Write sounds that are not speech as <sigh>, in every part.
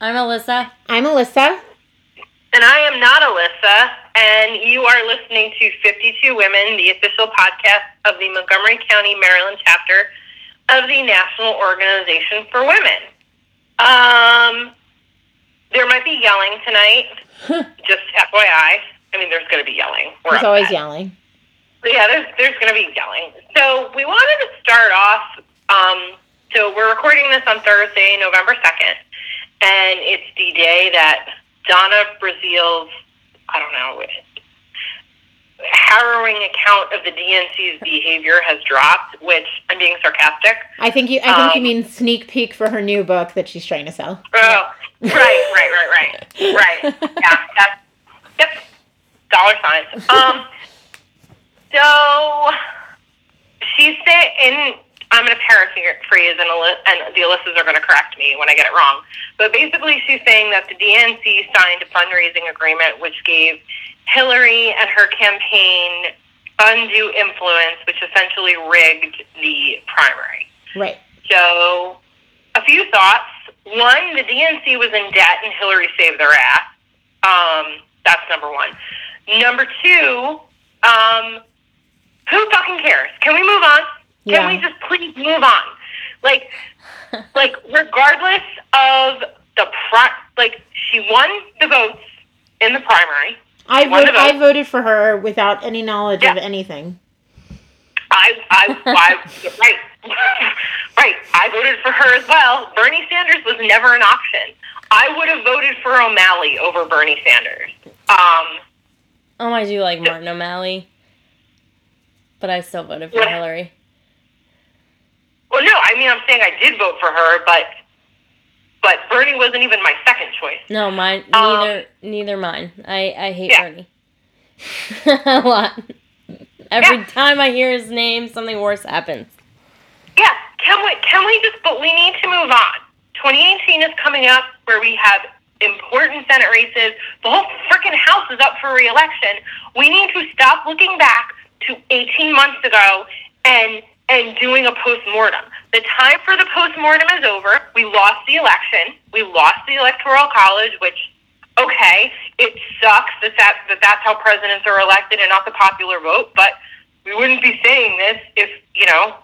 I'm Alyssa. I'm Alyssa. And I am not Alyssa, and you are listening to 52 Women, the official podcast of the Montgomery County, Maryland chapter of the National Organization for Women. Um, there might be yelling tonight, just FYI. I mean, there's going to be yelling. We're There's always upset. yelling. So, yeah, there's there's going to be yelling. So we wanted to start off. Um, so we're recording this on Thursday, November second, and it's the day that Donna Brazile's I don't know harrowing account of the DNC's behavior has dropped. Which I'm being sarcastic. I think you. I think you Um, mean sneak peek for her new book that she's trying to sell. Oh, right, right, right, right, right. <laughs> Yeah, that's yep. Dollar signs. Um. So she's saying, I'm going to paraphrase, and, and the Alyssas are going to correct me when I get it wrong. But basically, she's saying that the DNC signed a fundraising agreement which gave Hillary and her campaign undue influence, which essentially rigged the primary. Right. So, a few thoughts. One, the DNC was in debt and Hillary saved their ass. Um, that's number one. Number two, um, who fucking cares? Can we move on? Yeah. Can we just please move on? Like, <laughs> like regardless of the pri- like she won the votes in the primary. I One vote, to I voted for her without any knowledge of anything. I, I, I, <laughs> right, <laughs> right. I voted for her as well. Bernie Sanders was never an option. I would have voted for O'Malley over Bernie Sanders. Um, Oh, I do like Martin O'Malley. But I still voted for Yeah. Hillary. Well, no, I mean, I'm saying I did vote for her, but, but Bernie wasn't even my second choice. No, mine Um, neither neither mine. I, I hate Yeah. Bernie. <laughs> a lot. Every Yeah. time I hear his name, something worse happens. Yeah, can we, can we just, but we need to move on. 2018 is coming up where we have important Senate races. The whole freaking House is up for reelection. We need to stop looking back to 18 months ago and and doing a postmortem. The time for the postmortem is over. We lost the election. We lost the electoral college, which okay, it sucks that, that that that's how presidents are elected and not the popular vote, but we wouldn't be saying this if, you know,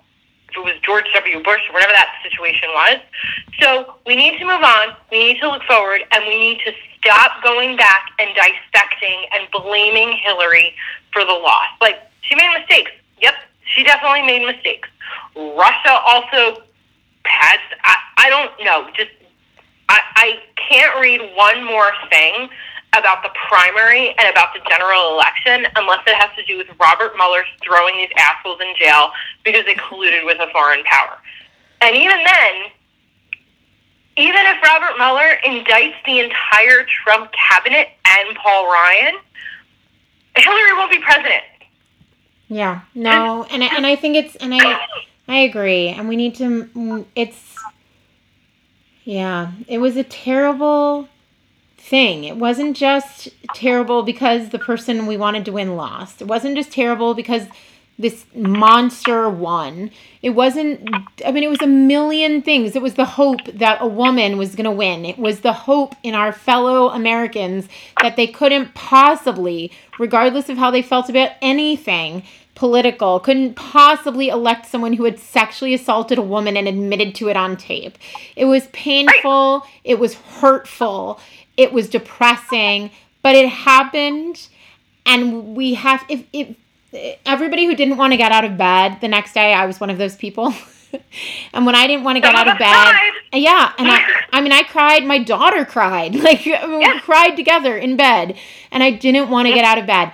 if it was George W. Bush or whatever that situation was. So we need to move on. We need to look forward, and we need to stop going back and dissecting and blaming Hillary for the loss. Like she made mistakes. Yep, she definitely made mistakes. Russia also had. I, I don't know. Just I, I can't read one more thing about the primary and about the general election unless it has to do with Robert Mueller throwing these assholes in jail because they colluded with a foreign power. And even then, even if Robert Mueller indicts the entire Trump cabinet and Paul Ryan, Hillary won't be president. Yeah. No. And I, and I think it's and I I agree. And we need to. mm, It's. Yeah. It was a terrible thing. It wasn't just terrible because the person we wanted to win lost. It wasn't just terrible because this monster won. It wasn't, I mean, it was a million things. It was the hope that a woman was going to win. It was the hope in our fellow Americans that they couldn't possibly, regardless of how they felt about anything political, couldn't possibly elect someone who had sexually assaulted a woman and admitted to it on tape. It was painful. It was hurtful. It was depressing, but it happened. And we have, if, if, everybody who didn't want to get out of bed the next day, I was one of those people. <laughs> and when I didn't want to get out of bed, yeah, and I, I mean, I cried. My daughter cried. <laughs> Like I mean, we cried together in bed, and I didn't want to get out of bed.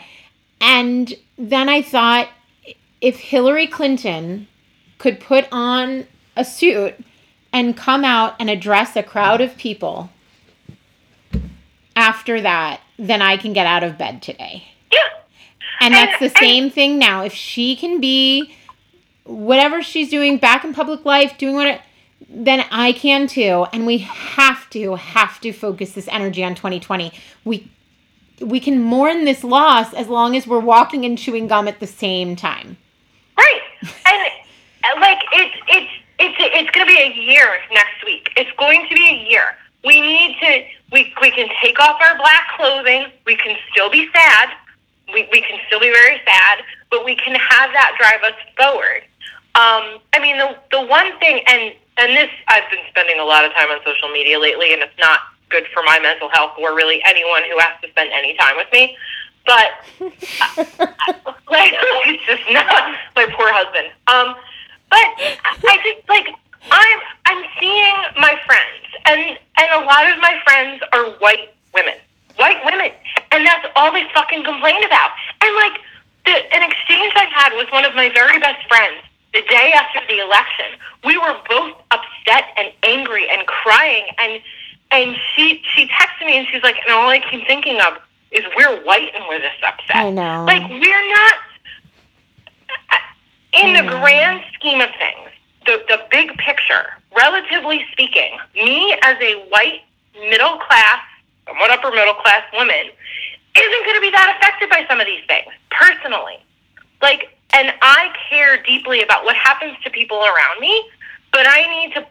And then I thought, if Hillary Clinton could put on a suit and come out and address a crowd of people after that, then I can get out of bed today. Yeah. And And- that's the and- same thing now. If she can be whatever she's doing back in public life, doing what it, then I can too. And we have to, have to focus this energy on 2020. We we can mourn this loss as long as we're walking and chewing gum at the same time. And like it's it's it's it's going to be a year next week. It's going to be a year. We need to we we can take off our black clothing. We can still be sad. We, we can still be very sad, but we can have that drive us forward. Um, I mean, the, the one thing, and, and this, I've been spending a lot of time on social media lately, and it's not good for my mental health or really anyone who has to spend any time with me. But <laughs> like, it's just not my poor husband. Um, but I just like I'm I'm seeing my friends, and and a lot of my friends are white women, white women, and that's all they fucking complain about. And like the, an exchange I had with one of my very best friends the day after the election, we were both upset and angry and crying, and and she she texted me and she's like, and all I keep thinking of is we're white and we're this upset. I know. Like we're not uh, in the grand scheme of things, the the big picture, relatively speaking, me as a white middle class, somewhat upper middle class woman, isn't going to be that affected by some of these things personally. Like, and I care deeply about what happens to people around me, but I need to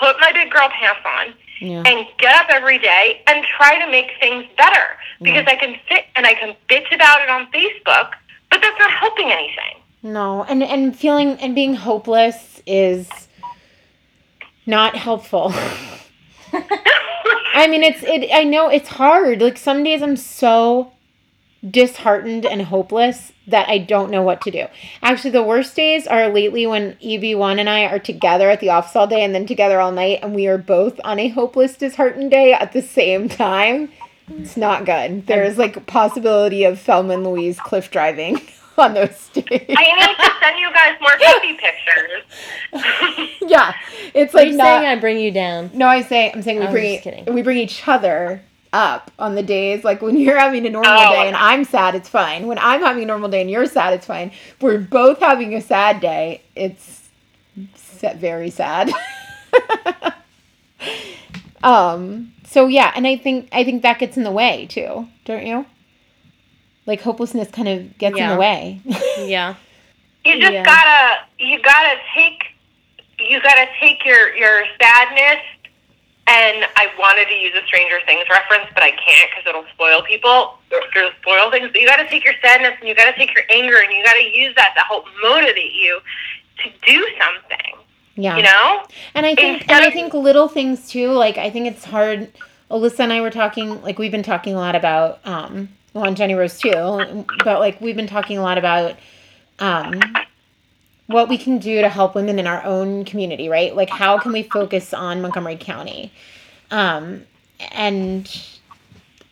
put my big girl pants on Yeah. and get up every day and try to make things better because I can sit and I can bitch about it on Facebook, but that's not helping anything. No, and and feeling and being hopeless is not helpful. <laughs> <laughs> I mean, it's it. I know it's hard. Like some days I'm so disheartened and hopeless that I don't know what to do. Actually, the worst days are lately when EB1 and I are together at the office all day and then together all night, and we are both on a hopeless, disheartened day at the same time. It's not good. There's like a possibility of Thelma and Louise cliff driving <laughs> on those days. I need to send you guys more puppy pictures. <laughs> yeah, it's Like like you not. saying I bring you down. no, I say I'm saying we I was bring just kidding. we bring each other up on the days like when <laughs> you're having a normal Oh. day and I'm sad, it's fine. When I'm having a normal day and you're sad, it's fine. We're both having a sad day. It's very sad. <laughs> um. So yeah, and I think I think that gets in the way too, don't you? Like hopelessness kind of gets in the way. <laughs> Yeah. You just Yeah. gotta you gotta take you gotta take your your sadness and I wanted to use a Stranger Things reference, but I can't because it'll spoil people. It'll spoil things. But you got to take your sadness and you got to take your anger and you got to use that to help motivate you to do something. yeah. You know? And I think Instead and I think little things too, like I think it's hard Alyssa and I were talking like we've been talking a lot about um well and Jenny Rose too, but like we've been talking a lot about um what we can do to help women in our own community, right? Like how can we focus on Montgomery County? Um and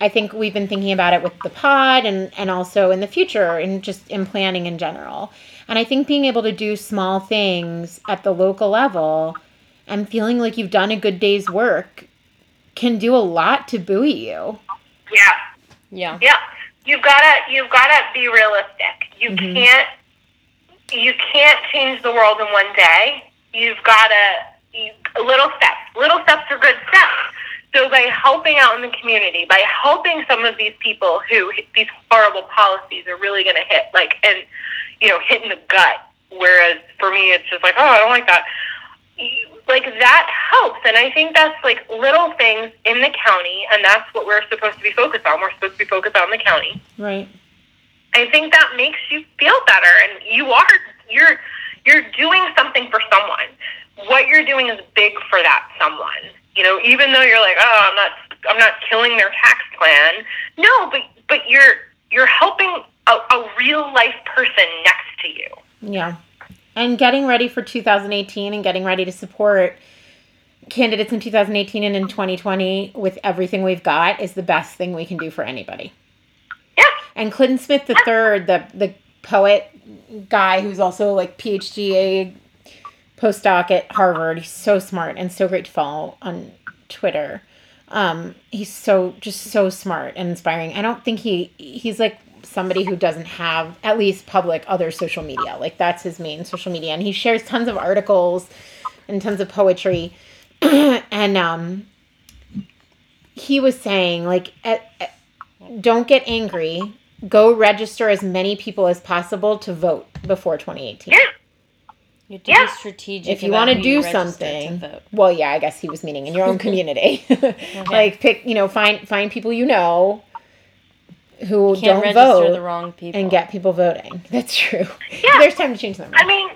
I think we've been thinking about it with the pod and, and also in the future and just in planning in general. And I think being able to do small things at the local level and feeling like you've done a good day's work can do a lot to buoy you. Yeah. Yeah. Yeah, you've gotta you've gotta be realistic. You Mhm. can't you can't change the world in one day. You've gotta you, little steps. Little steps are good steps. So by helping out in the community, by helping some of these people who these horrible policies are really going to hit, like and you know hit in the gut. Whereas for me, it's just like, oh, I don't like that. Like that helps, and I think that's like little things in the county, and that's what we're supposed to be focused on. We're supposed to be focused on the county. Right. I think that makes you feel better, and you are you're you're doing something for someone. What you're doing is big for that someone. You know, even though you're like, oh, I'm not I'm not killing their tax plan. No, but but you're you're helping a, a real life person next to you. Yeah. And getting ready for 2018 and getting ready to support candidates in 2018 and in 2020 with everything we've got is the best thing we can do for anybody. Yeah. And Clinton Smith the third, the the poet guy who's also like PhD postdoc at Harvard. He's so smart and so great to follow on Twitter. Um, he's so just so smart and inspiring. I don't think he he's like somebody who doesn't have at least public other social media. Like that's his main social media, and he shares tons of articles and tons of poetry. <clears throat> and um, he was saying like, eh, don't get angry. Go register as many people as possible to vote before 2018. Yeah. You have to Yeah. be strategic. if you want to do you to something vote. well yeah i guess he was meaning in your own <laughs> community <laughs> like pick you know find find people you know who You can't don't register vote the wrong people. and get people voting <laughs> that's true Yeah. there's time to change them I mean,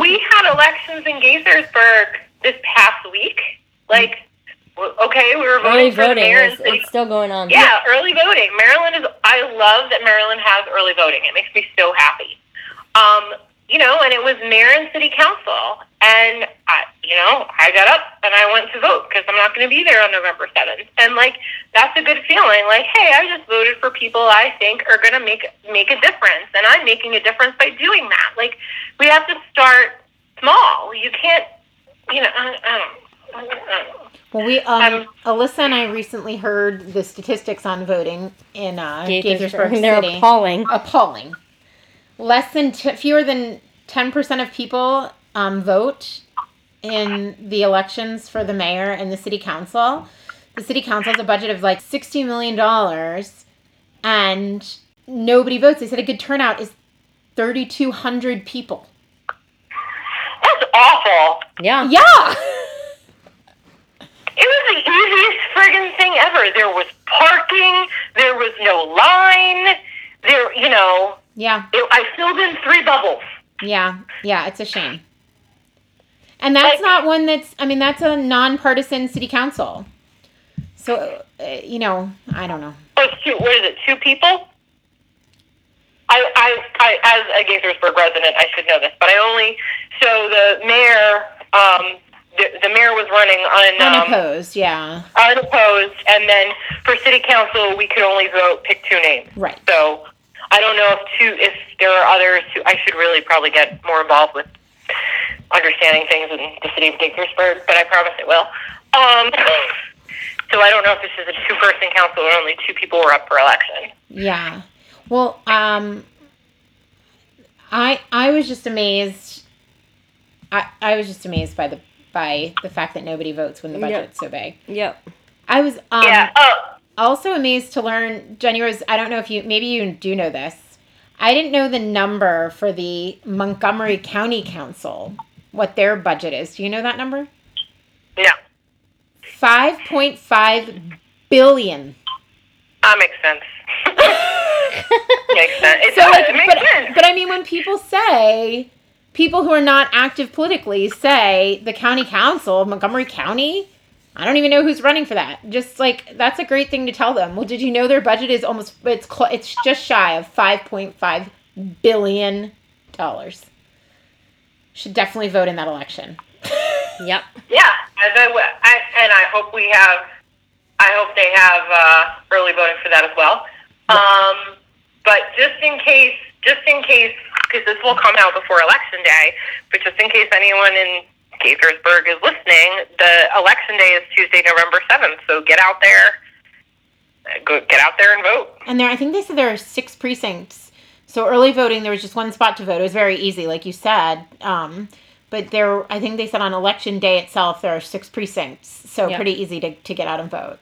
we had elections in Gaithersburg this past week. Like, okay, we were early voting for the voting. Is, it's still going on. Yeah, early voting. Maryland is. I love that Maryland has early voting. It makes me so happy. Um, you know, and it was mayor and city council, and I, you know, I got up and I went to vote because I'm not going to be there on November seventh, and like that's a good feeling. Like, hey, I just voted for people I think are going to make make a difference, and I'm making a difference by doing that. Like, we have to start small. You can't, you know, I, I don't. I don't know. Well, we um, Um, Alyssa and I recently heard the statistics on voting in uh, Gaithersburg. Gaithersburg They're City. appalling. Appalling. Less than t- fewer than ten percent of people um, vote in the elections for the mayor and the city council. The city council has a budget of like sixty million dollars, and nobody votes. They said a good turnout is thirty two hundred people. That's awful. Yeah. Yeah. <laughs> It was the easiest friggin' thing ever. There was parking. There was no line. There, you know, yeah. it, I filled in three bubbles. Yeah, yeah, it's a shame. And that's Like- not one that's, I mean, that's a nonpartisan city council. So, uh, you know, I don't know. Oh, it's two, what is it? Two people? I, I, I, as a Gaithersburg resident, I should know this, but I only. So the mayor, um, the, the mayor was running on um, Unopposed, yeah. unopposed, and then for city council, we could only vote pick two names. Right. So I don't know if two if there are others who I should really probably get more involved with understanding things in the city of Gaithersburg, but I promise it will. Um, <laughs> so I don't know if this is a two person council or only two people were up for election. Yeah. Well, um, I I was just amazed. I I was just amazed by the by the fact that nobody votes when the Yep. budget's so big. Yep. I was um, yeah. Oh, also amazed to learn, Jenny Rose. I don't know if you maybe you do know this. I didn't know the number for the Montgomery County Council, what their budget is. Do you know that number? no. Five point five billion. That makes sense. <laughs> makes sense. It So, does. like, it makes but, sense. but I mean, when people say, people who are not active politically say the county council of Montgomery County, I don't even know who's running for that. Just like that's a great thing to tell them. Well, did you know their budget is almost it's cl- it's just shy of five point five billion dollars. Should definitely vote in that election. <laughs> Yep. Yeah, and, I, I, and I hope we have. I hope they have uh, early voting for that as well. Um, but just in case, just in case, because this will come out before election day. But just in case anyone in Gaithersburg is listening, the election day is Tuesday, November seventh. So get out there, go get out there and vote. And there, I think they said there are six precincts. So early voting, there was just one spot to vote. It was very easy, like you said. Um, but there, I think they said on election day itself, there are six precincts. So Yeah. pretty easy to, to get out and vote.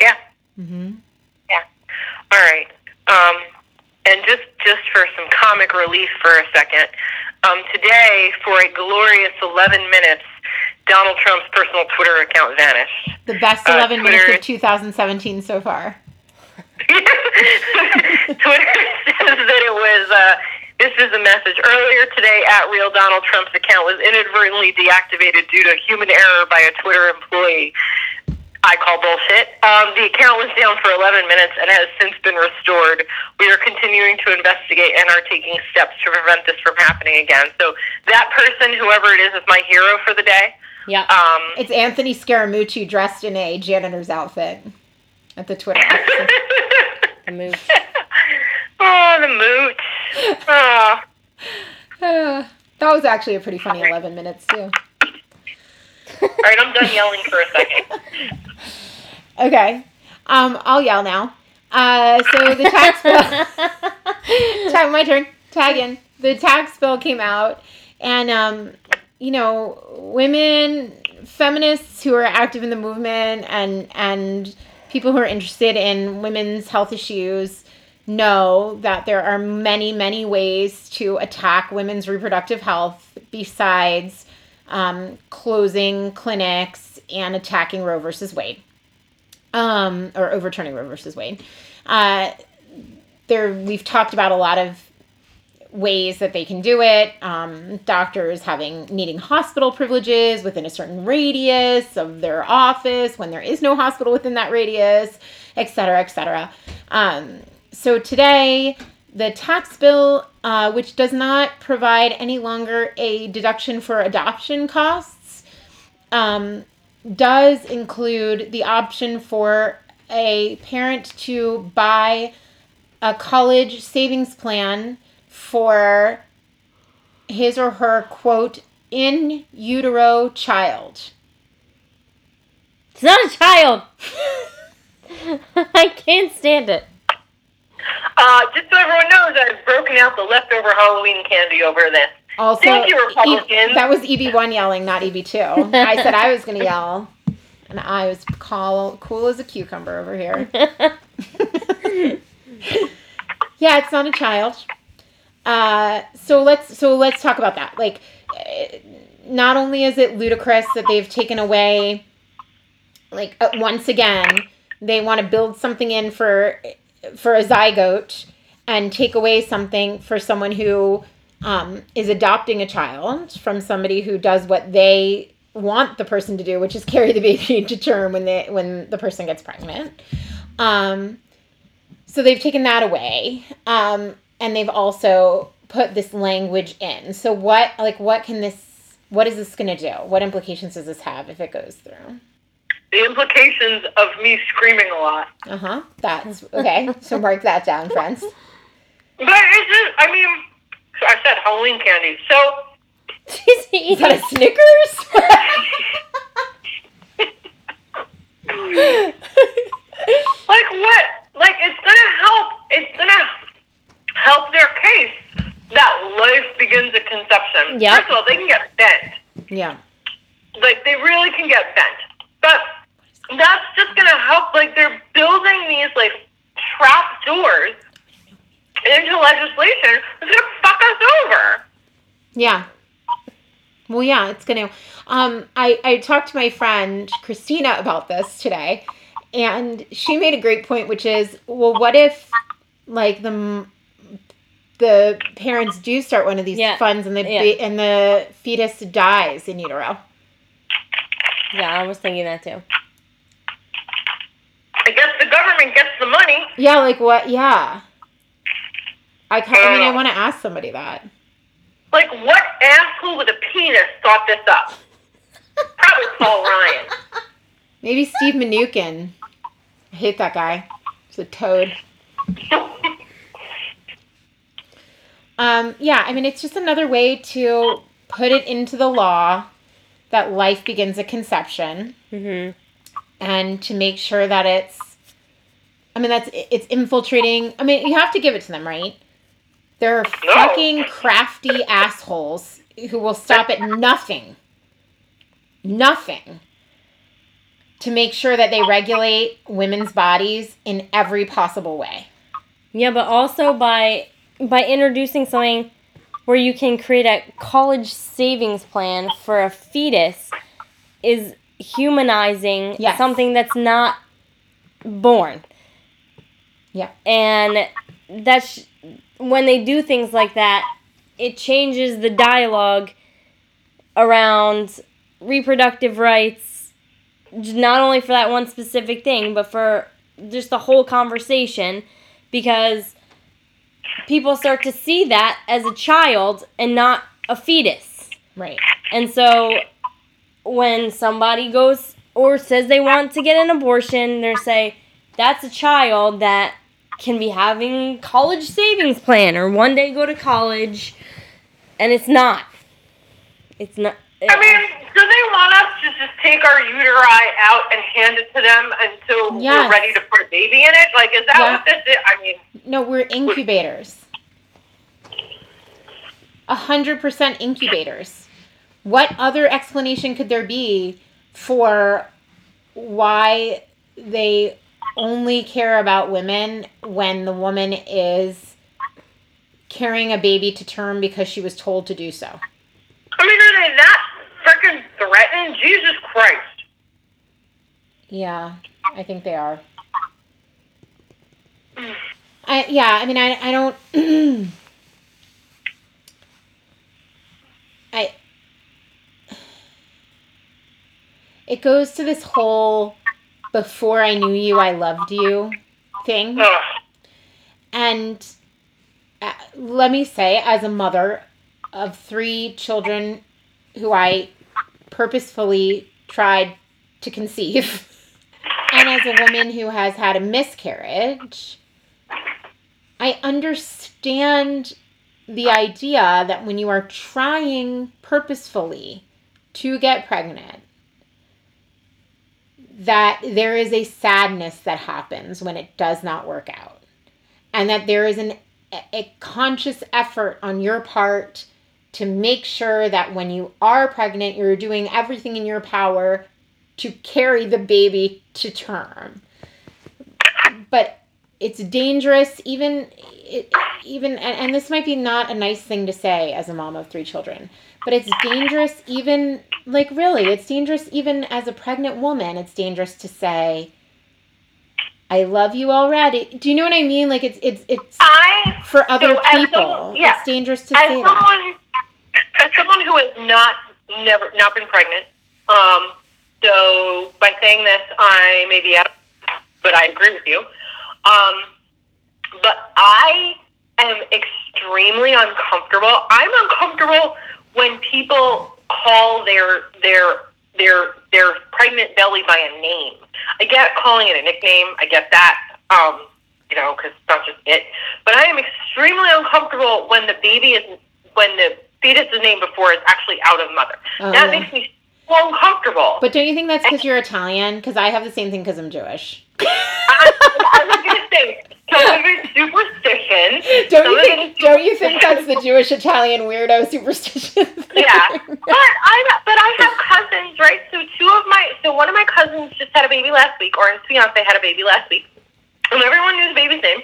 Yeah. hmm All right. Um, and just just for some comic relief for a second, um, today for a glorious 11 minutes, Donald Trump's personal Twitter account vanished. The best Uh, 11 minutes of 2017 so far. <laughs> Twitter says that it was. Uh, this is a message earlier today. At real Donald Trump's account was inadvertently deactivated due to human error by a Twitter employee. I call bullshit. Um, the account was down for 11 minutes and has since been restored. We are continuing to investigate and are taking steps to prevent this from happening again. So that person, whoever it is, is my hero for the day. Yeah. Um, It's Anthony Scaramucci dressed in a janitor's outfit at the Twitter <laughs> the move. <laughs> oh, the mooch. Oh. Uh, that was actually a pretty funny 11 minutes, too. All right, I'm done yelling for a second. <laughs> Okay. Um, I'll yell now. Uh, so the tax <laughs> bill. <laughs> Tag, my turn. Tag in. The tax bill came out, and um, you know, women, feminists who are active in the movement, and and people who are interested in women's health issues know that there are many, many ways to attack women's reproductive health besides um, closing clinics and attacking Roe versus Wade, um, or overturning Roe versus Wade. Uh, there, we've talked about a lot of ways that they can do it. Um, doctors having needing hospital privileges within a certain radius of their office when there is no hospital within that radius, et cetera, et cetera. Um, so today, the tax bill, uh, which does not provide any longer a deduction for adoption costs, um, does include the option for a parent to buy a college savings plan for his or her quote in utero child. It's not a child. <laughs> I can't stand it. Uh, just so everyone knows, I've broken out the leftover Halloween candy over this. Also, Thank you, E- Republicans. that was EB1 yelling, not EB2. <laughs> I said I was going to yell, and I was cool, cool as a cucumber over here. <laughs> yeah, it's not a child. Uh, so let's so let's talk about that. Like, eh, not only is it ludicrous that they've taken away, like uh, once again, they want to build something in for for a zygote and take away something for someone who um, is adopting a child from somebody who does what they want the person to do, which is carry the baby <laughs> to term when they when the person gets pregnant. Um, so they've taken that away, um, and they've also put this language in. So what like what can this what is this going to do? What implications does this have if it goes through? The implications of me screaming a lot. Uh huh. That's okay. so mark that down, friends. But it's just, I mean, I said Halloween candy. So, She's Is that a eating. Snickers? <laughs> like, what? Like, it's gonna help. It's gonna help their case that life begins at conception. Yep. First of all, they can get bent. yeah. Like, they really can get bent. But that's just gonna help. Like, they're building these, like, trap doors into legislation that's gonna fuck us over. Yeah. Well, yeah, it's gonna. Um, I I talked to my friend Christina about this today, and she made a great point, which is, well, what if, like the the parents do start one of these Yeah. funds and the Yeah. and the fetus dies in utero? Yeah, I was thinking that too. I guess the government the money. Yeah, like what? Yeah. I, ca- I mean, I Uh. want to ask somebody that. Like, what asshole with a penis thought this up? Probably Paul Ryan. Maybe Steve Mnuchin. I hate that guy. He's a toad. Um, yeah, I mean, it's just another way to put it into the law that life begins at conception hmm and to make sure that it's, I mean, that's, it's infiltrating. I mean, you have to give it to them, right? They're No. fucking crafty assholes who will stop at nothing, nothing to make sure that they regulate women's bodies in every possible way. Yeah, but also by by introducing something where you can create a college savings plan for a fetus is humanizing Yes. something that's not born. Yeah. And that's when they do things like that, it changes the dialogue around reproductive rights not only for that one specific thing, but for just the whole conversation because people start to see that as a child and not a fetus. Right. And so when somebody goes or says they want to get an abortion, they say that's a child that can be having college savings plan or one day go to college and it's not. It's not I mean, do they want us to just take our uteri out and hand it to them until Yes. we're ready to put a baby in it? Like, is that Yeah. what this is? I mean, No, we're incubators. A hundred percent incubators. What other explanation could there be for why they only care about women when the woman is carrying a baby to term because she was told to do so? I mean, are they that freaking threatened? Jesus Christ. Yeah, I think they are. I yeah, I mean I I don't <clears throat> I it goes to this whole before I knew you I loved you thing. Ugh. And uh, let me say, as a mother of three children who I purposefully tried to conceive, <laughs> and as a woman who has had a miscarriage, I understand the idea that when you are trying purposefully to get pregnant, that there is a sadness that happens when it does not work out. And that there is an a conscious effort on your part to make sure that when you are pregnant you're doing everything in your power to carry the baby to term. But it's dangerous even it, even and, and this might be not a nice thing to say as a mom of three children but it's dangerous even like really it's dangerous even as a pregnant woman it's dangerous to say i love you already do you know what i mean like it's it's it's I, for other So, people someone- yeah. it's dangerous to as say that someone, as someone who has not never not been pregnant, um, so by saying this, I may be out, but I agree with you. Um, but I am extremely uncomfortable. I'm uncomfortable when people call their their their their pregnant belly by a name. I get calling it a nickname. I get that. Um, you know, because not just it. But I am extremely uncomfortable when the baby is when the fetus is named before it's actually out of mother. Oh. That makes me so uncomfortable. but don't you think that's because you're italian because i have the same thing because i'm jewish I, Was some of it's <laughs> superstition. don't you think don't you think that's the jewish italian weirdo superstition <laughs> Yeah, but I but I have cousins, right? So two of my so one of my cousins just had a baby last week, or his fiance had a baby last week, and everyone knew the baby's name.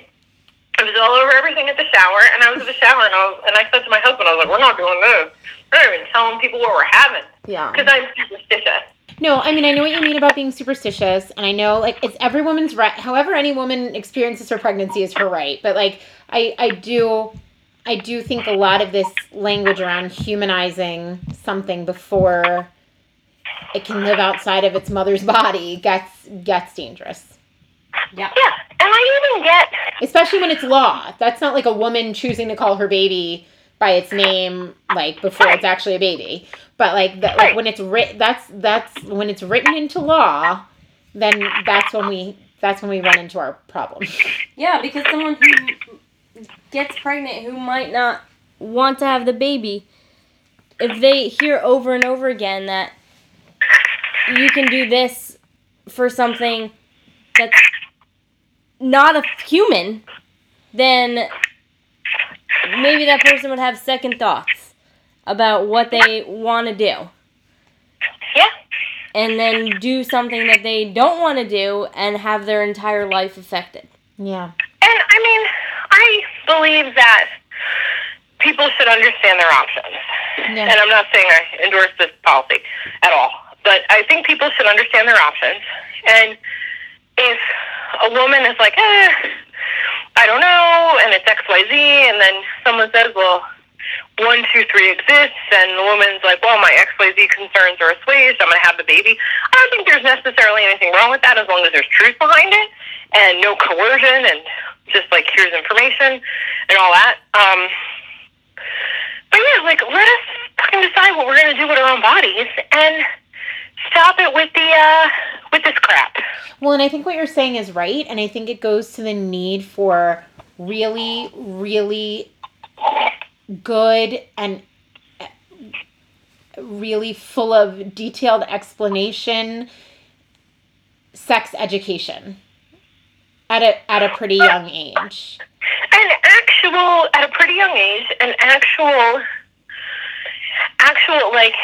It was all over everything at the shower, and I was at the shower, and I was and I said to my husband, I was like, "We're not doing this. We're not even telling people what we're having yeah because I'm superstitious." No, I mean I know what you mean about being superstitious, and I know like it's every woman's right. However, any woman experiences her pregnancy is her right. But like I, I do, I do think a lot of this language around humanizing something before it can live outside of its mother's body gets gets dangerous. Yeah. Yeah, and I even get Especially when it's law. That's not like a woman choosing to call her baby by its name, like before it's actually a baby. But like, that, like when it's writ, that's that's when it's written into law. Then that's when we that's when we run into our problem. <laughs> Yeah, because someone who gets pregnant who might not want to have the baby, if they hear over and over again that you can do this for something that's not a human, then maybe that person would have second thoughts about what they want to do. yeah. And then do something that they don't want to do and have their entire life affected. Yeah. And I mean, I believe that people should understand their options. Yeah. And I'm not saying I endorse this policy at all, but I think people should understand their options. And if a woman is like, eh, I don't know, and it's XYZ, and then someone says, well, one, two, three exists, and the woman's like, well, my XYZ concerns are assuaged, I'm going to have the baby. I don't think there's necessarily anything wrong with that as long as there's truth behind it and no coercion and just like here's information and all that. Um, but yeah, like let us fucking decide what we're gonna do with our own bodies and stop it with the uh with this crap. Well, and I think what you're saying is right, and I think it goes to the need for really, really good and uh, really full of detailed explanation sex education at a at a pretty young age. An actual at a pretty young age, an actual actual like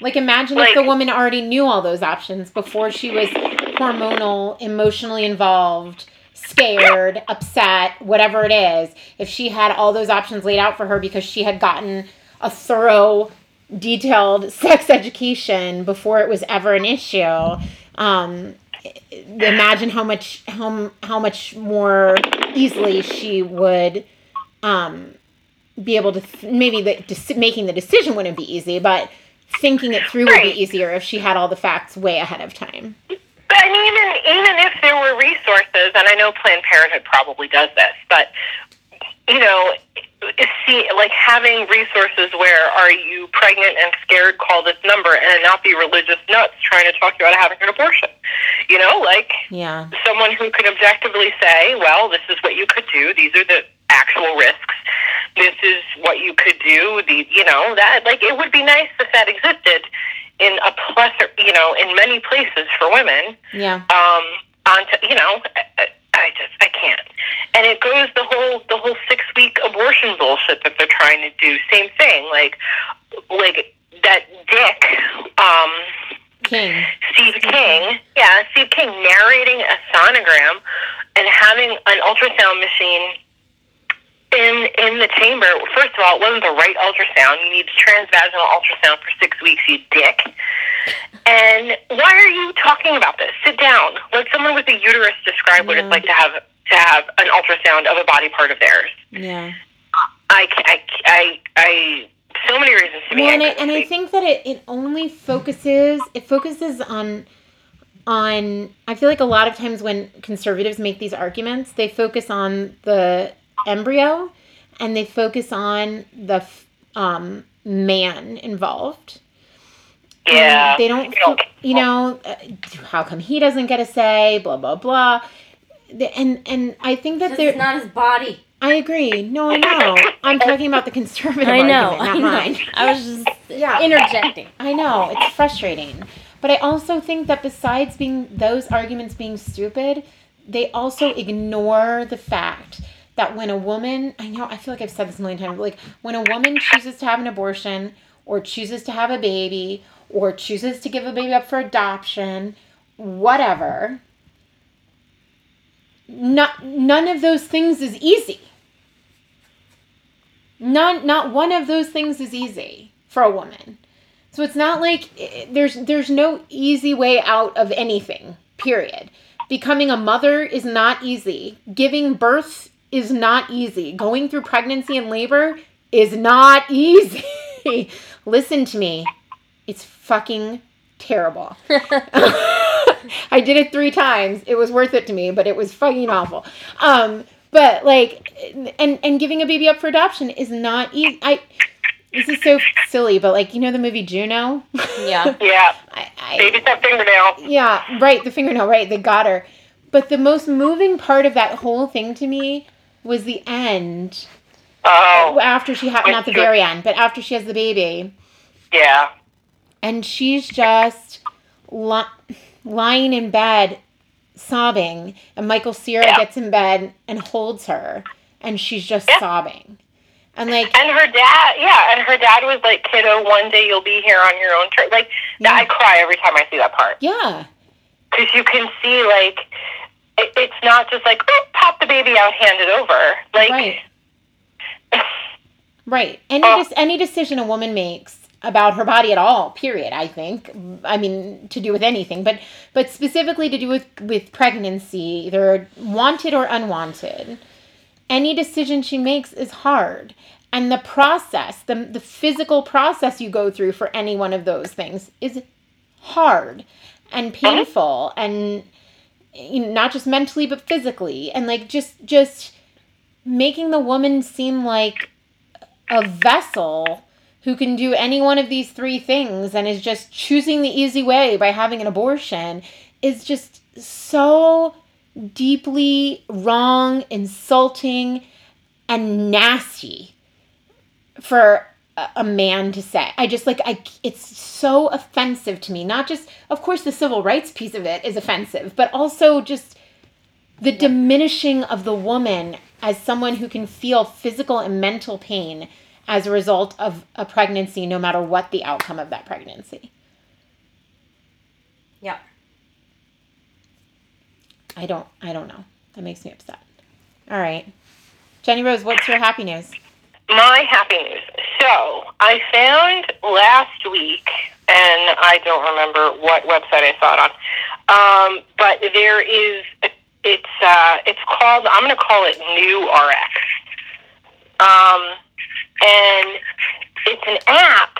Like imagine if the woman already knew all those options before she was hormonal, emotionally involved, scared, upset, whatever it is. If she had all those options laid out for her because she had gotten a thorough detailed sex education before it was ever an issue. Um, imagine how much how how much more easily she would um, be able to th- maybe the making the decision wouldn't be easy, but thinking it through right. would be easier if she had all the facts way ahead of time. But I mean, even even if there were resources, and I know Planned Parenthood probably does this, but you know, see like having resources where are you pregnant and scared call this number and not be religious nuts trying to talk you out of having an abortion you know like yeah someone who can objectively say well this is what you could do these are the actual risks this is what you could do the you know that like it would be nice if that existed in a plethora you know in many places for women yeah um on to, you know I just I can't. And it goes the whole the whole six week abortion bullshit that they're trying to do. Same thing. Like like that dick, um King. Steve King. Yeah, Steve King narrating a sonogram and having an ultrasound machine in in the chamber. First of all, it wasn't the right ultrasound. You need transvaginal ultrasound for six weeks, you dick. And why are you talking about this? Sit down. Let someone with a uterus describe what it's like to have to have an ultrasound of a body part of theirs. Yeah. I, I, I, I so many reasons to be well, and, I, and I think that it, it only focuses it focuses on on I feel like a lot of times when conservatives make these arguments, they focus on the embryo and they focus on the um, man involved. Yeah. they don't, you know, uh, how come he doesn't get a say, blah, blah, blah. And and I think that they're. Not his body. I agree. No, I know. I'm <laughs> talking about the conservative I know, argument, not I know. mine. <laughs> I was just yeah. interjecting. I know. It's frustrating. But I also think that besides being those arguments being stupid, they also ignore the fact that when a woman, I know, I feel like I've said this a million times, like when a woman chooses to have an abortion or chooses to have a baby or chooses to give a baby up for adoption, whatever, not, none of those things is easy. None, not one of those things is easy for a woman. So it's not like eh, there's there's no easy way out of anything. Period. Becoming a mother is not easy. Giving birth is not easy. Going through pregnancy and labor is not <laughs> easy. Listen to me. It's fucking terrible. <laughs> <laughs> I did it three times. It was worth it to me, but it was fucking awful. Um, but like, and and giving a baby up for adoption is not easy. I this is so silly, but like you know the movie Juno. Yeah. yeah. I, I, Baby that fingernail. Yeah, right. The fingernail. Right. They got her. But the most moving part of that whole thing to me was the end. Oh. After she had, not the very end, but after she has the baby. Yeah. And she's just li- lying in bed, sobbing, and Michael Cera yeah. gets in bed and holds her, and she's just yeah. sobbing. And like, and her dad, yeah, and her dad was like, "Kiddo, one day you'll be here on your own." Turn. Like, yeah. I cry every time I see that part. Yeah, because you can see like it, it's not just like oh, pop the baby out, hand it over. Like, right, <laughs> right. Any oh. any decision a woman makes about her body at all period i think i mean to do with anything but but specifically to do with with pregnancy either wanted or unwanted any decision she makes is hard and the process the, the physical process you go through for any one of those things is hard and uh-huh. painful and you know, not just mentally but physically. And like just just making the woman seem like a vessel who can do any one of these three things and is just choosing the easy way by having an abortion is just so deeply wrong, insulting, and nasty for a man to say. I just like I it's so offensive to me. Not just of course the civil rights piece of it is offensive, but also just the diminishing of the woman as someone who can feel physical and mental pain as a result of a pregnancy no matter what the outcome of that pregnancy. Yeah. I don't I don't know. That makes me upset. All right. Jenny Rose, what's your happy news? My happy news. So I found last week, and I don't remember what website I saw it on, um, but there is it's uh, it's called I'm going to call it Nurx, um, and it's an app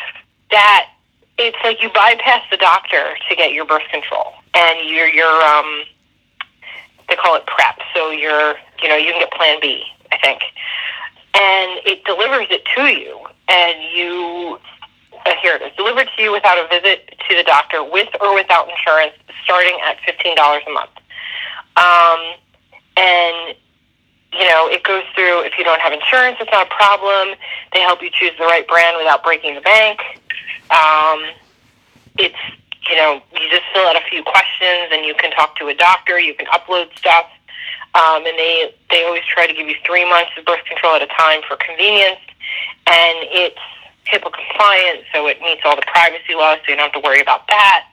that it's like you bypass the doctor to get your birth control, and you're you're um, they call it PrEP, so you're you know you can get Plan B, I think, and it delivers it to you, and you uh, here it is delivered to you without a visit to the doctor, with or without insurance, starting at fifteen dollars a month. Um, and you know, it goes through if you don't have insurance, it's not a problem. They help you choose the right brand without breaking the bank. Um, it's you know, you just fill out a few questions and you can talk to a doctor. You can upload stuff, um, and they they always try to give you three months of birth control at a time for convenience. And it's HIPAA compliant, so it meets all the privacy laws, so you don't have to worry about that.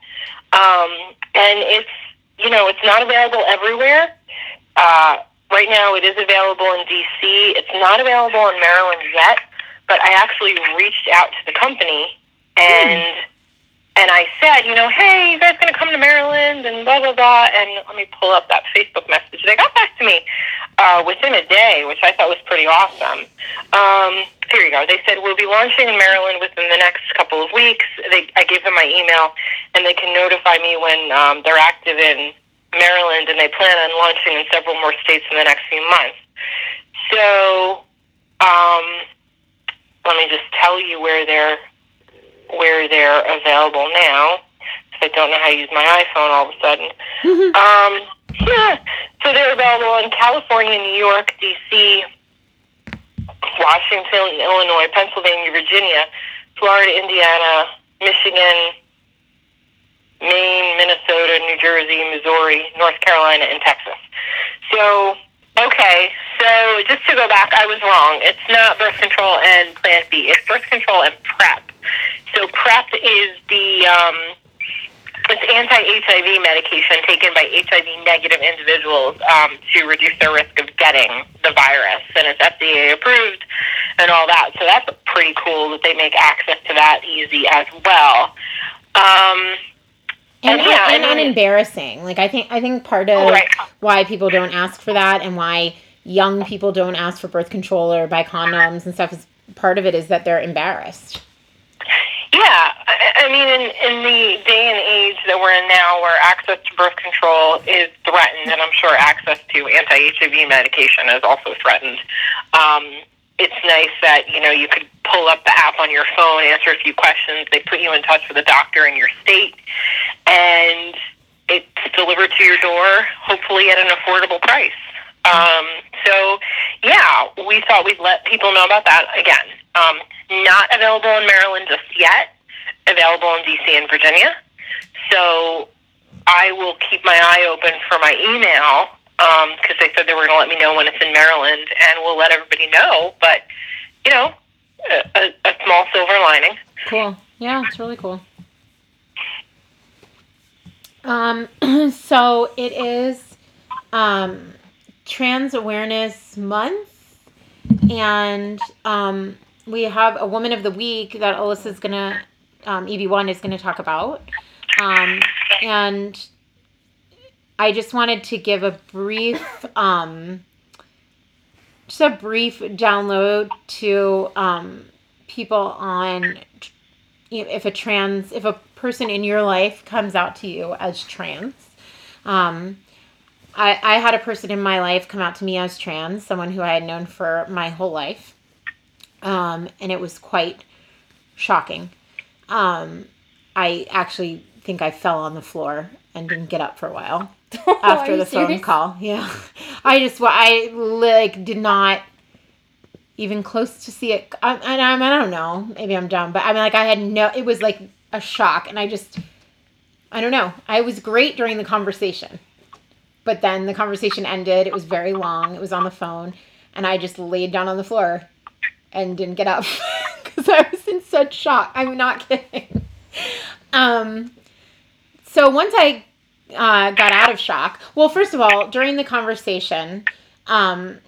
Um, and it's you know, it's not available everywhere. Uh, right now, it is available in DC. It's not available in Maryland yet, but I actually reached out to the company and. Hmm. And I said, you know, hey, you guys going to come to Maryland and blah, blah, blah. And let me pull up that Facebook message. They got back to me uh, within a day, which I thought was pretty awesome. Um, here you go. They said, we'll be launching in Maryland within the next couple of weeks. They, I gave them my email, and they can notify me when um, they're active in Maryland, and they plan on launching in several more states in the next few months. So, um, let me just tell you where they're where they're available now. I don't know how to use my iPhone all of a sudden. Mm-hmm. Um, yeah. So they're available in California, New York, D.C., Washington, Illinois, Pennsylvania, Virginia, Florida, Indiana, Michigan, Maine, Minnesota, New Jersey, Missouri, North Carolina, and Texas. So, okay, so just to go back, I was wrong. It's not birth control and Plan B. It's birth control and PrEP. So PrEP is the um, it's anti-HIV medication taken by HIV negative individuals um, to reduce their risk of getting the virus, and it's FDA approved and all that. So that's pretty cool that they make access to that easy as well. Um, and, and, yeah, and, unembarrassing. Like I think I think part of right. why people don't ask for that and why young people don't ask for birth control or buy condoms and stuff is part of it is that they're embarrassed. Yeah, I mean, in, in the day and age that we're in now, where access to birth control is threatened, and I'm sure access to anti-HIV medication is also threatened. Um, it's nice that you know you could pull up the app on your phone, answer a few questions. They put you in touch with a doctor in your state, and it's delivered to your door, hopefully at an affordable price. Um, so, yeah, we thought we'd let people know about that again. Um, not available in Maryland just yet. Available in DC and Virginia. So, I will keep my eye open for my email because um, they said they were going to let me know when it's in Maryland, and we'll let everybody know. But you know, a, a small silver lining. Cool. Yeah, it's really cool. Um, <clears throat> so it is um, Trans Awareness Month, and um, we have a Woman of the Week that Alyssa's gonna, um, EB1 is gonna talk about. Um, and I just wanted to give a brief, um, just a brief download to um, people on if a trans, if a person in your life comes out to you as trans. Um, I, I had a person in my life come out to me as trans, someone who I had known for my whole life. Um, and it was quite shocking. Um, I actually think I fell on the floor and didn't get up for a while. <laughs> after the serious? phone call. Yeah, I just I like did not even close to see it. I, and I, I don't know, maybe I'm dumb, but I mean, like I had no. It was like a shock, and I just I don't know. I was great during the conversation, but then the conversation ended. It was very long. It was on the phone, and I just laid down on the floor and didn't get up <laughs> because I was in such shock. I'm not kidding. Um, so once I uh, got out of shock. Well, first of all, during the conversation, um,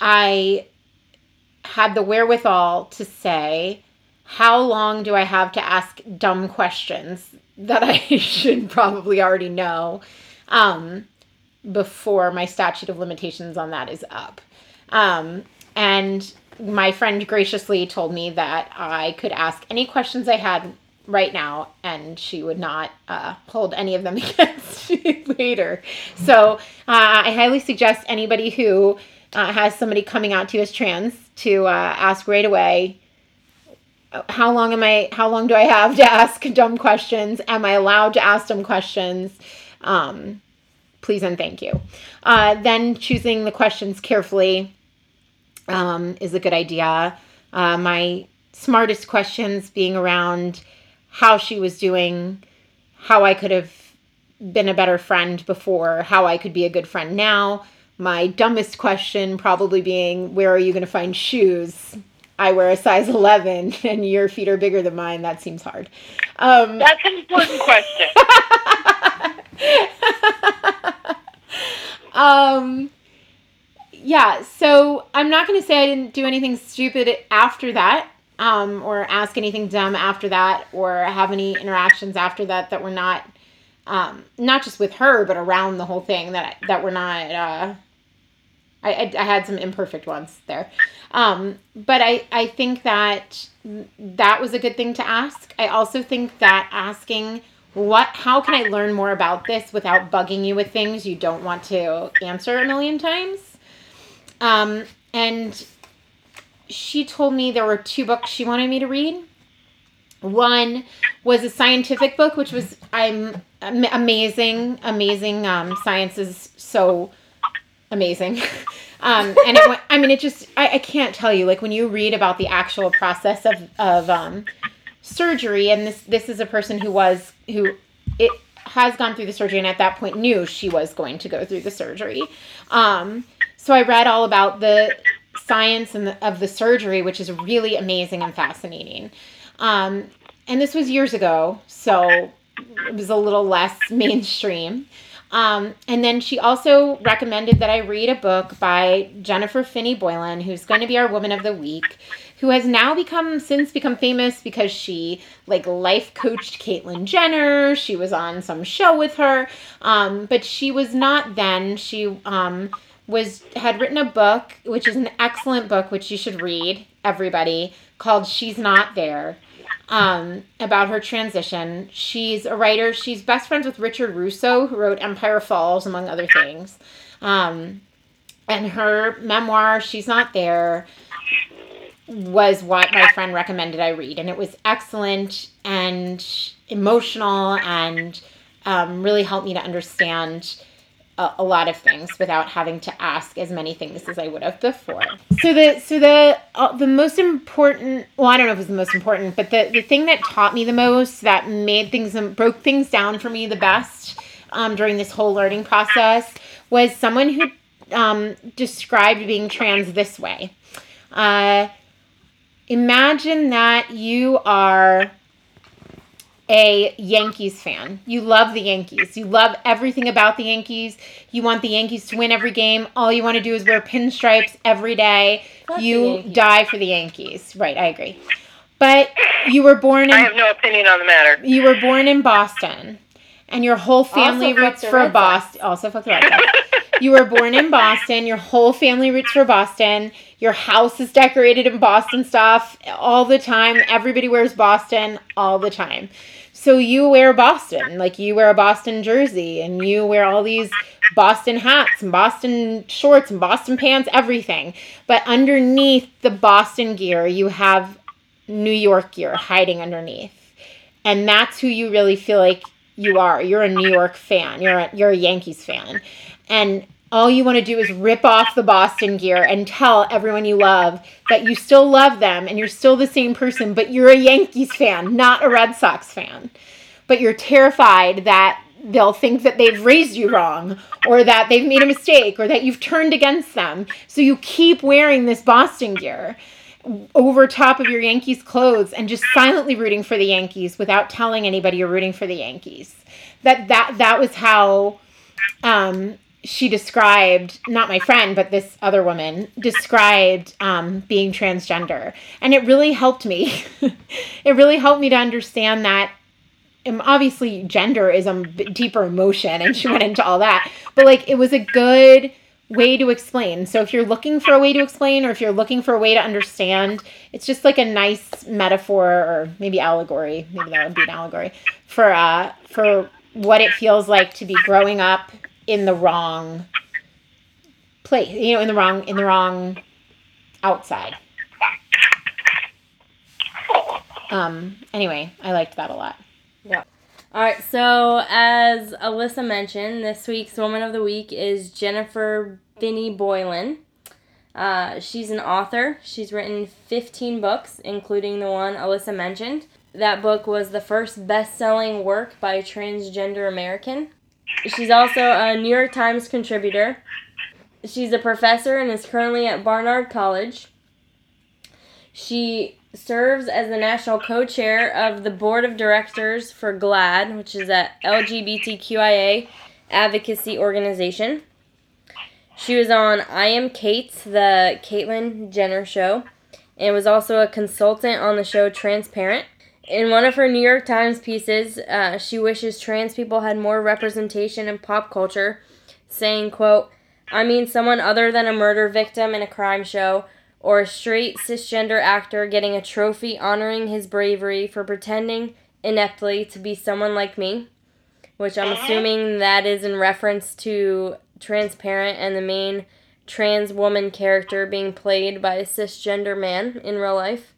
I had the wherewithal to say, how long do I have to ask dumb questions that I <laughs> should probably already know um, before my statute of limitations on that is up? Um, and my friend graciously told me that I could ask any questions I had right now and she would not uh, hold any of them <laughs> against me later. So uh, I highly suggest anybody who uh, has somebody coming out to you as trans to uh, ask right away how long am I how long do I have to ask dumb questions? Am I allowed to ask dumb questions? Um, please and thank you. Uh, then choosing the questions carefully um, is a good idea. Uh, my smartest questions being around how she was doing, how I could have been a better friend before, how I could be a good friend now. My dumbest question probably being, where are you going to find shoes? I wear a size 11 <laughs> and your feet are bigger than mine. That seems hard. Um, That's an important question. <laughs> um, yeah, so I'm not going to say I didn't do anything stupid after that, um, or ask anything dumb after that, or have any interactions after that that were not, um, not just with her, but around the whole thing that that were not. Uh, I, I, I had some imperfect ones there, um, but I I think that that was a good thing to ask. I also think that asking what how can I learn more about this without bugging you with things you don't want to answer a million times um, and she told me there were two books she wanted me to read. One was a scientific book, which was I'm amazing, amazing. Um, science is so amazing. <laughs> um, and it, I mean, it just I, I can't tell you like when you read about the actual process of of um, surgery, and this this is a person who was who it has gone through the surgery, and at that point knew she was going to go through the surgery. Um, so I read all about the science and the, of the surgery, which is really amazing and fascinating. Um, and this was years ago, so it was a little less <laughs> mainstream. Um, and then she also recommended that I read a book by Jennifer Finney Boylan, who's going to be our Woman of the Week, who has now become since become famous because she like life coached Caitlyn Jenner. She was on some show with her, um, but she was not then. She um, was had written a book, which is an excellent book, which you should read, everybody, called She's Not There, um, about her transition. She's a writer. She's best friends with Richard Russo, who wrote Empire Falls, among other things. Um, and her memoir, She's Not There, was what my friend recommended I read. And it was excellent and emotional and um, really helped me to understand a, a lot of things without having to ask as many things as I would have before. So the so the uh, the most important well I don't know if it was the most important but the the thing that taught me the most that made things and broke things down for me the best um, during this whole learning process was someone who um, described being trans this way. Uh, imagine that you are a Yankees fan. You love the Yankees. You love everything about the Yankees. You want the Yankees to win every game. All you want to do is wear pinstripes every day. Fuck you die for the Yankees. Right, I agree. But you were born I in have no opinion on the matter. you were born in Boston, and your whole family fuck roots for Boston. Also, fuck the Red Sox. you were born in Boston. Your whole family roots for Boston. Your house is decorated in Boston stuff all the time. Everybody wears Boston all the time. So you wear Boston, like you wear a Boston jersey, and you wear all these Boston hats and Boston shorts and Boston pants, everything. But underneath the Boston gear, you have New York gear hiding underneath and that's who you really feel like you are. You're a New York fan. You're a, you're a Yankees fan, and all you want to do is rip off the Boston gear and tell everyone you love that you still love them and you're still the same person, but you're a Yankees fan, not a Red Sox fan. But you're terrified that they'll think that they've raised you wrong or that they've made a mistake or that you've turned against them. So you keep wearing this Boston gear over top of your Yankees clothes and just silently rooting for the Yankees without telling anybody you're rooting for the Yankees. That that that was how um she described not my friend but this other woman described um, being transgender. And it really helped me. <laughs> It really helped me to understand that um, obviously gender is a deeper emotion and she went into all that. But like it was a good way to explain. So if you're looking for a way to explain or if you're looking for a way to understand it's just like a nice metaphor or maybe allegory maybe that would be an allegory for uh for what it feels like to be growing up in the wrong place you know in the wrong in the wrong outside um anyway i liked that a lot Yeah. All right, so as Alyssa mentioned, this week's Woman of the Week is Jennifer Finney Boylan. Uh, she's an author. She's written 15 books, including the one Alyssa mentioned. That book was the first best selling work by a transgender American. She's also a New York Times contributor. She's a professor and is currently at Barnard College. She serves as the national co-chair of the board of directors for GLAAD, which is a LGBTQIA advocacy organization. She was on I Am Cait, the Caitlyn Jenner show, and was also a consultant on the show Transparent. In one of her New York Times pieces, uh, she wishes trans people had more representation in pop culture, saying, quote, I mean someone other than a murder victim in a crime show or a straight cisgender actor getting a trophy honoring his bravery for pretending ineptly to be someone like me, which I'm assuming that is in reference to Transparent and the main trans woman character being played by a cisgender man in real life.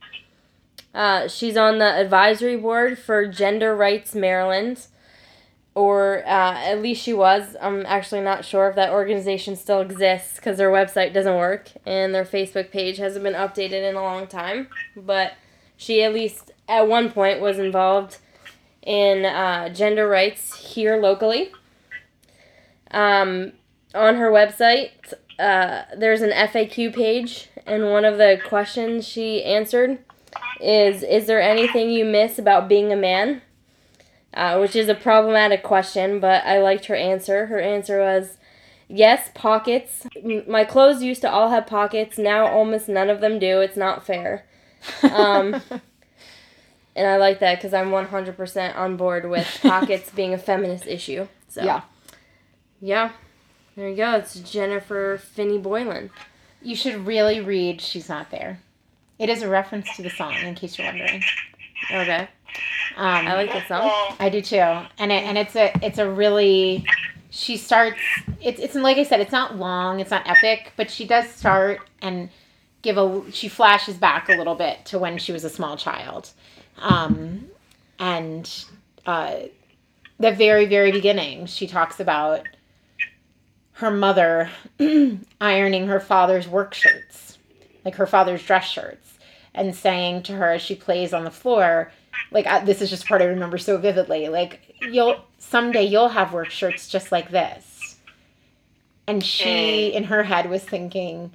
Uh, she's on the advisory board for Gender Rights Maryland, or uh, at least she was. I'm actually not sure if that organization still exists because their website doesn't work and their Facebook page hasn't been updated in a long time. But she, at least at one point, was involved in uh, gender rights here locally. Um, on her website, uh, there's an FAQ page, and one of the questions she answered is Is there anything you miss about being a man? uh, which is a problematic question, but I liked her answer. Her answer was, Yes, pockets. My clothes used to all have pockets. Now almost none of them do. It's not fair. Um, <laughs> and I like that because I'm 100% on board with <laughs> pockets being a feminist issue. So, yeah yeah. There you go. It's Jennifer Finney Boylan. you should really read she's not there it is a reference to the song in case you're wondering Okay. um I like that song. I do too, and it and it's a it's a really she starts it's it's like I said it's not long it's not epic but she does start and give a she flashes back a little bit to when she was a small child, um, and uh, the very very beginning she talks about her mother <clears throat> ironing her father's work shirts like her father's dress shirts and saying to her as she plays on the floor like I, this is just part I remember so vividly. Like you'll someday you'll have work shirts just like this. And she in her head was thinking,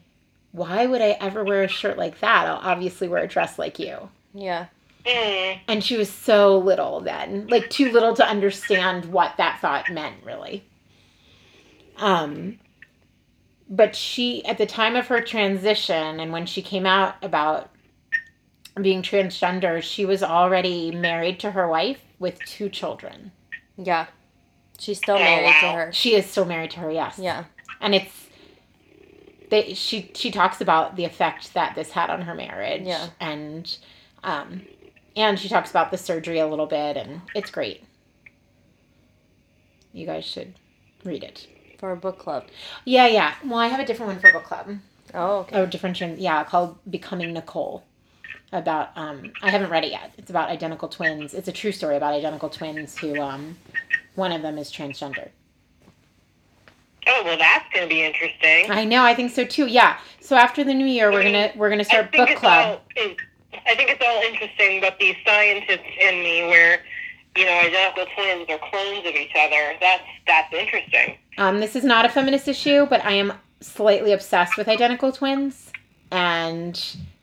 why would I ever wear a shirt like that? I'll obviously wear a dress like you. Yeah. mm, And she was so little then, like too little to understand what that thought meant really. Um but she at the time of her transition and when she came out about being transgender, she was already married to her wife with two children. Yeah. She's still Oh, married to her. She is still married to her, yes. Yeah. And it's they she she talks about the effect that this had on her marriage. Yeah. And um and she talks about the surgery a little bit and it's great. You guys should read it. For a book club. Yeah, yeah. Well, I have a different one for book club. Oh, okay. A different trans- yeah, called Becoming Nicole. About um I haven't read it yet. It's about identical twins. It's a true story about identical twins who um one of them is transgender. oh well, that's gonna be interesting. I know, I think so too. Yeah. So after the new year, we're gonna we're gonna I start think book it's club. all. in- I think it's all interesting, but the scientist in me, where you know identical twins are clones of each other, that's that's interesting. Um, this is not a feminist issue, but I am slightly obsessed with identical twins. And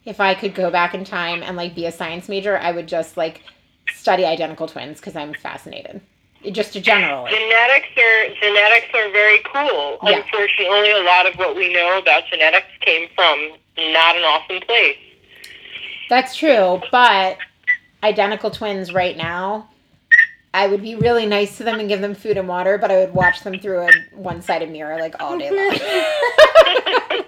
if I could go back in time and like be a science major, I would just like study identical twins because I'm fascinated. just generally. Genetics are genetics are very cool. Yeah. Unfortunately, a lot of what we know about genetics came from not an awesome place. That's true, but identical twins right now, I would be really nice to them and give them food and water, but I would watch them through a one-sided mirror like all day long. <laughs>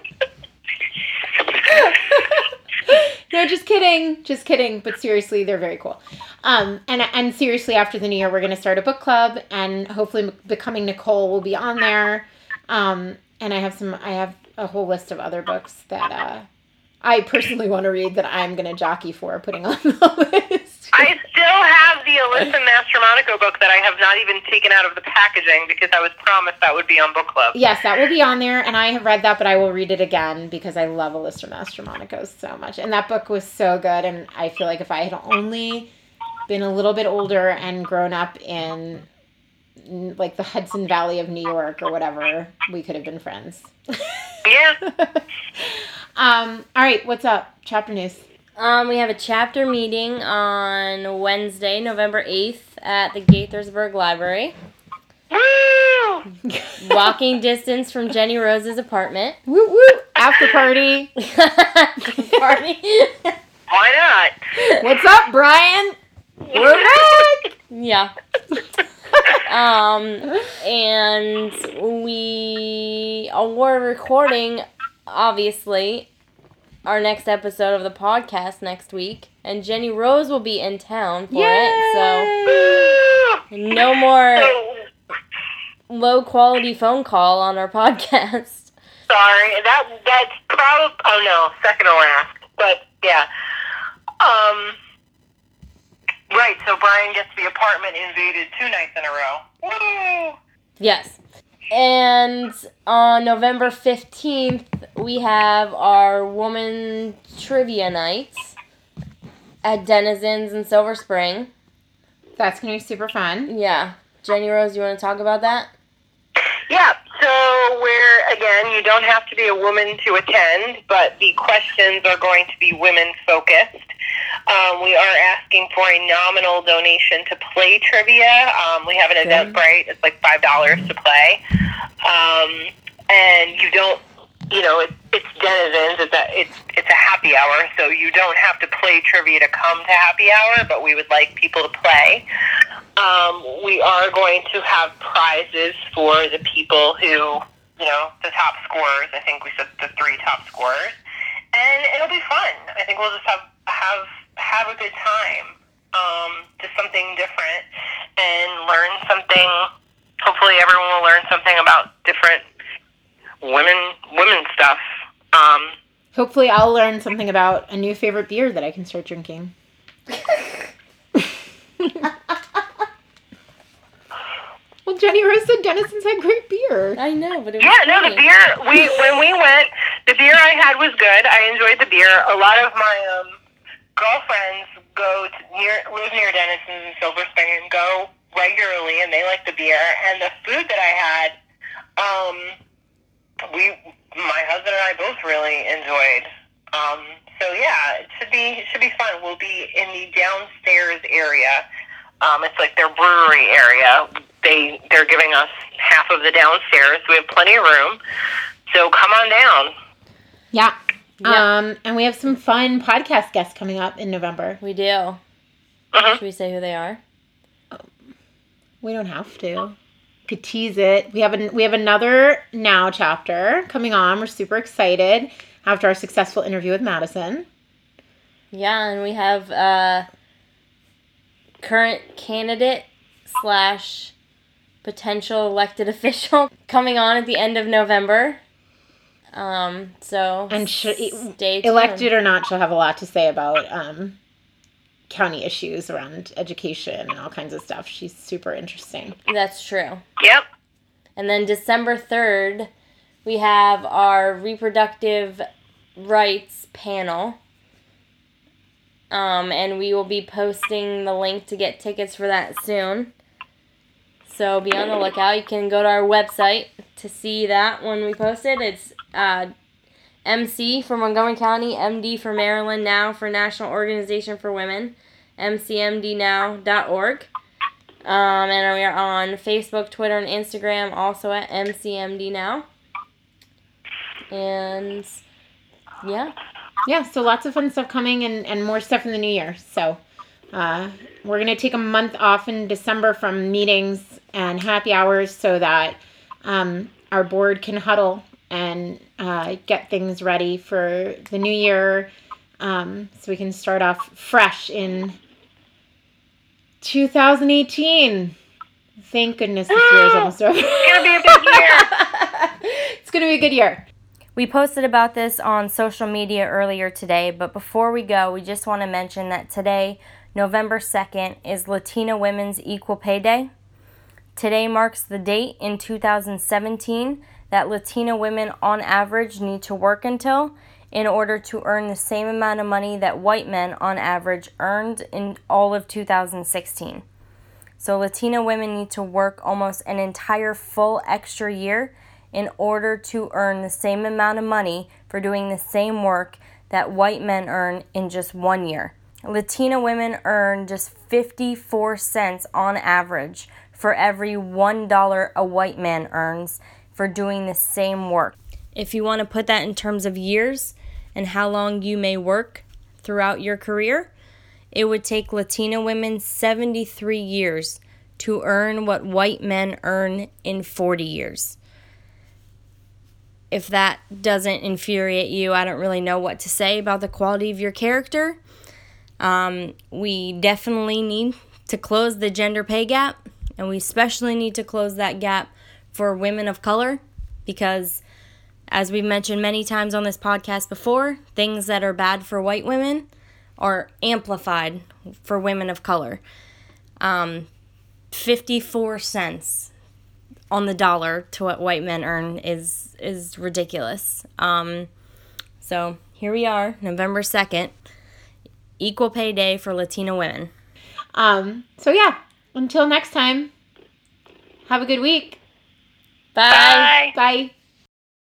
no, just kidding, just kidding. But seriously, they're very cool. Um, and and seriously, after the new year, we're gonna start a book club, and hopefully, becoming Nicole will be on there. Um, and I have some, I have a whole list of other books that uh, I personally want to read that I'm gonna jockey for putting on the <laughs> list. I still have the Alyssa <laughs> Mastromonaco book that I have not even taken out of the packaging because I was promised that would be on book club. Yes, that will be on there, and I have read that, but I will read it again because I love Alyssa Mastromonaco so much. And that book was so good, and I feel like if I had only been a little bit older and grown up in like the Hudson Valley of New York or whatever, we could have been friends. Yeah. <laughs> um, all right, what's up? Chapter news. Um, we have a chapter meeting on Wednesday, November 8th at the Gaithersburg Library. Walking distance from Jenny Rose's apartment. woo woo! After party. <laughs> Party. Why not? What's up, Brian? We're back. yeah. <laughs> Um, and we uh, we're recording, obviously, our next episode of the podcast next week, and Jenny Rose will be in town for it. So no more <laughs> low quality phone call on our <laughs> podcast. sorry, that that's probably oh no, second to last. But yeah. Um Right, so Brian gets the apartment invaded two nights in a row. Woo! Yes. And on November 15th, we have our woman trivia nights at Denizens in Silver Spring. That's gonna be super fun. Yeah. Jenny Rose, you want to talk about that? Yeah, so we're, again, you don't have to be a woman to attend, but the questions are going to be women focused. Um, we are asking for a nominal donation to play trivia. Um, we have an Okay. Eventbrite, it's like $5 to play. Um, and you don't, you know, it, it's denizens, it's a, it's, it's a happy hour, so you don't have to play trivia to come to happy hour, but we would like people to play. Um, we are going to have prizes for the people who, you know, the top scorers. I think we said the three top scorers, and it'll be fun. I think we'll just have have have a good time, um, just something different, and learn something. Hopefully, everyone will learn something about different women women stuff. Um, Hopefully, I'll learn something about a new favorite beer that I can start drinking. <laughs> well, Jenny Rose said Denizens had great beer. I know, but it was Yeah, no, the beer. We when we went, the beer I had was good. I enjoyed the beer. A lot of my um, girlfriends go to near live near Denison and Silver Spring and go regularly, and they like the beer. And the food that I had, um, we, my husband and I both really enjoyed. Um, so yeah, it should be it should be fun. We'll be in the downstairs area. Um, it's like their brewery area. They they're giving us half of the downstairs. We have plenty of room. So come on down. Yeah. Yeah. Um, and we have some fun podcast guests coming up in November. We do. Uh-huh. Should we say who they are? We don't have to. Could tease it. We have an, we have another now chapter coming on. We're super excited after our successful interview with Madison. Yeah, and we have uh, current candidate slash potential elected <laughs> official coming on at the end of November. Um, so And sh- stay tuned. Elected or not, she'll have a lot to say about um, county issues around education and all kinds of stuff. She's super interesting. That's true. Yep. And then December 3rd, we have our reproductive rights panel. Um, and we will be posting the link to get tickets for that soon. So be on the lookout. You can go to our website to see that when we post it. It's uh, MC for Montgomery County, MD for Maryland, now for National Organization for Women, mcmdnow.org. Um, and we are on Facebook, Twitter, and Instagram, also at MCMD now. And yeah. Yeah, so lots of fun stuff coming and, and more stuff in the new year. So uh, we're going to take a month off in December from meetings and happy hours so that um, our board can huddle and uh, get things ready for the new year um, so we can start off fresh in 2018. Thank goodness this year is almost over. It's gonna be a big year. <laughs> it's going to be a good year. We posted about this on social media earlier today, but before we go, we just want to mention that today, November 2nd, is Latina Women's Equal Pay Day. Today marks the date in 2017 that Latina women on average need to work until in order to earn the same amount of money that white men on average earned in all of 2016. So, Latina women need to work almost an entire full extra year in order to earn the same amount of money for doing the same work that white men earn in just one year. Latina women earn just 54 cents on average for every $1 a white man earns for doing the same work. If you want to put that in terms of years and how long you may work throughout your career, it would take Latina women 73 years to earn what white men earn in 40 years. If that doesn't infuriate you, I don't really know what to say about the quality of your character. Um, we definitely need to close the gender pay gap, and we especially need to close that gap for women of color because, as we've mentioned many times on this podcast before, things that are bad for white women are amplified for women of color. Um, 54 cents on the dollar to what white men earn is is ridiculous. Um, so here we are, November 2nd, equal pay day for Latina women. Um, so, yeah, until next time, have a good week. Bye. Bye. Bye.